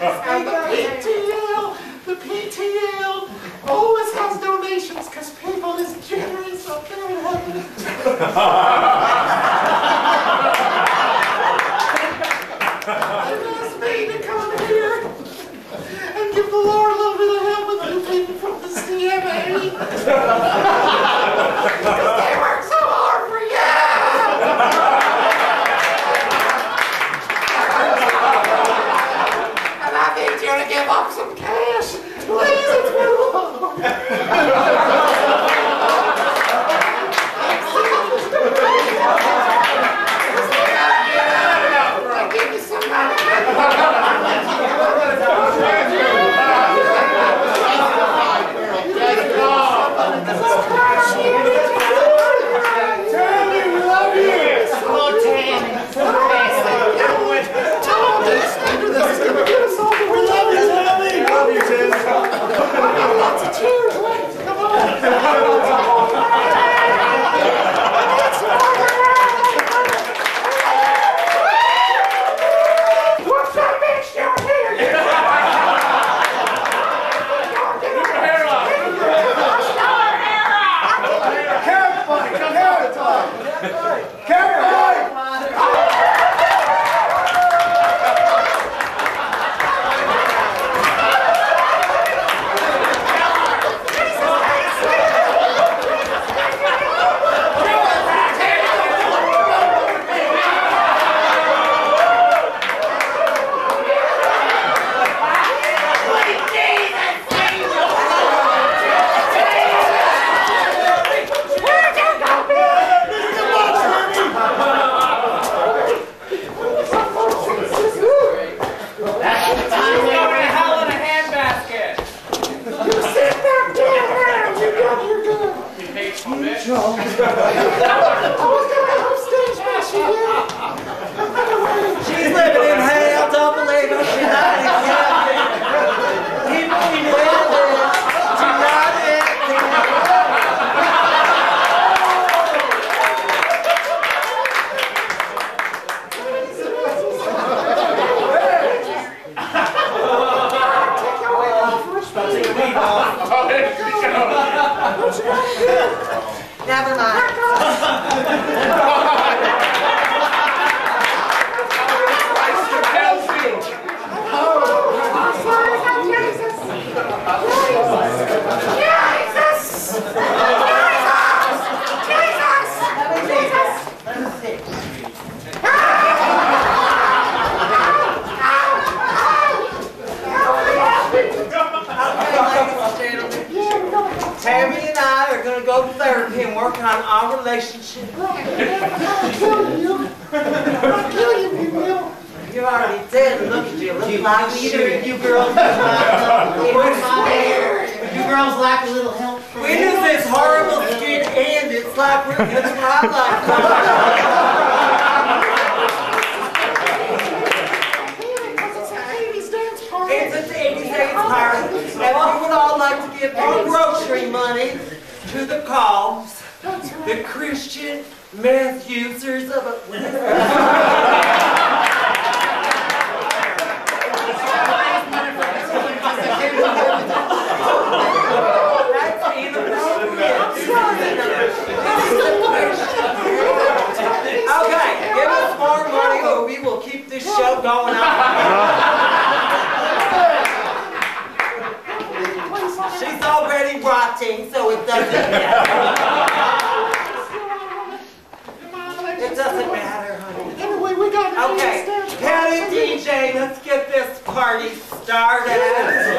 and the PTL, the PTL always has donations because people is generous up there in heaven. and asked me to come here and give the Lord a little bit of help with the people from the up some cash. Please, it's been long. Give you some money. Tammy, we love you! Oh, Tammy. Tell all this later. This is gonna get us all the way. Love you, Tammy! Love you, Tim. Lots of cheers. Wait, Come on. What's that bitch doing here? Carrot fight! Carrot time! Carrot fight! I'm going to hell in a handbasket. Sit back down. You're good. You're good. You hate my bitch. I was gonna upstage, but she did. She's living in hell, don't believe her. She's not accepted. People we live in. She's not accepted. Oh, there she goes. Never mind. Tammy and I are going to go to therapy and work on our relationship. I'll kill You I'll kill you, Emilio! You're already did. Look at you. Look like shit. You girls, You girls like a little help? we do this horrible skit and it's like we're that's what I like. It's an 80s age party, and we would all like to give our grocery to the cause, the Christian meth users of a. Okay, give us more money or we will keep this show going on. She's already rotting, so it doesn't matter. It doesn't matter, honey. Anyway, we got Okay, Patty DJ, let's get this party started.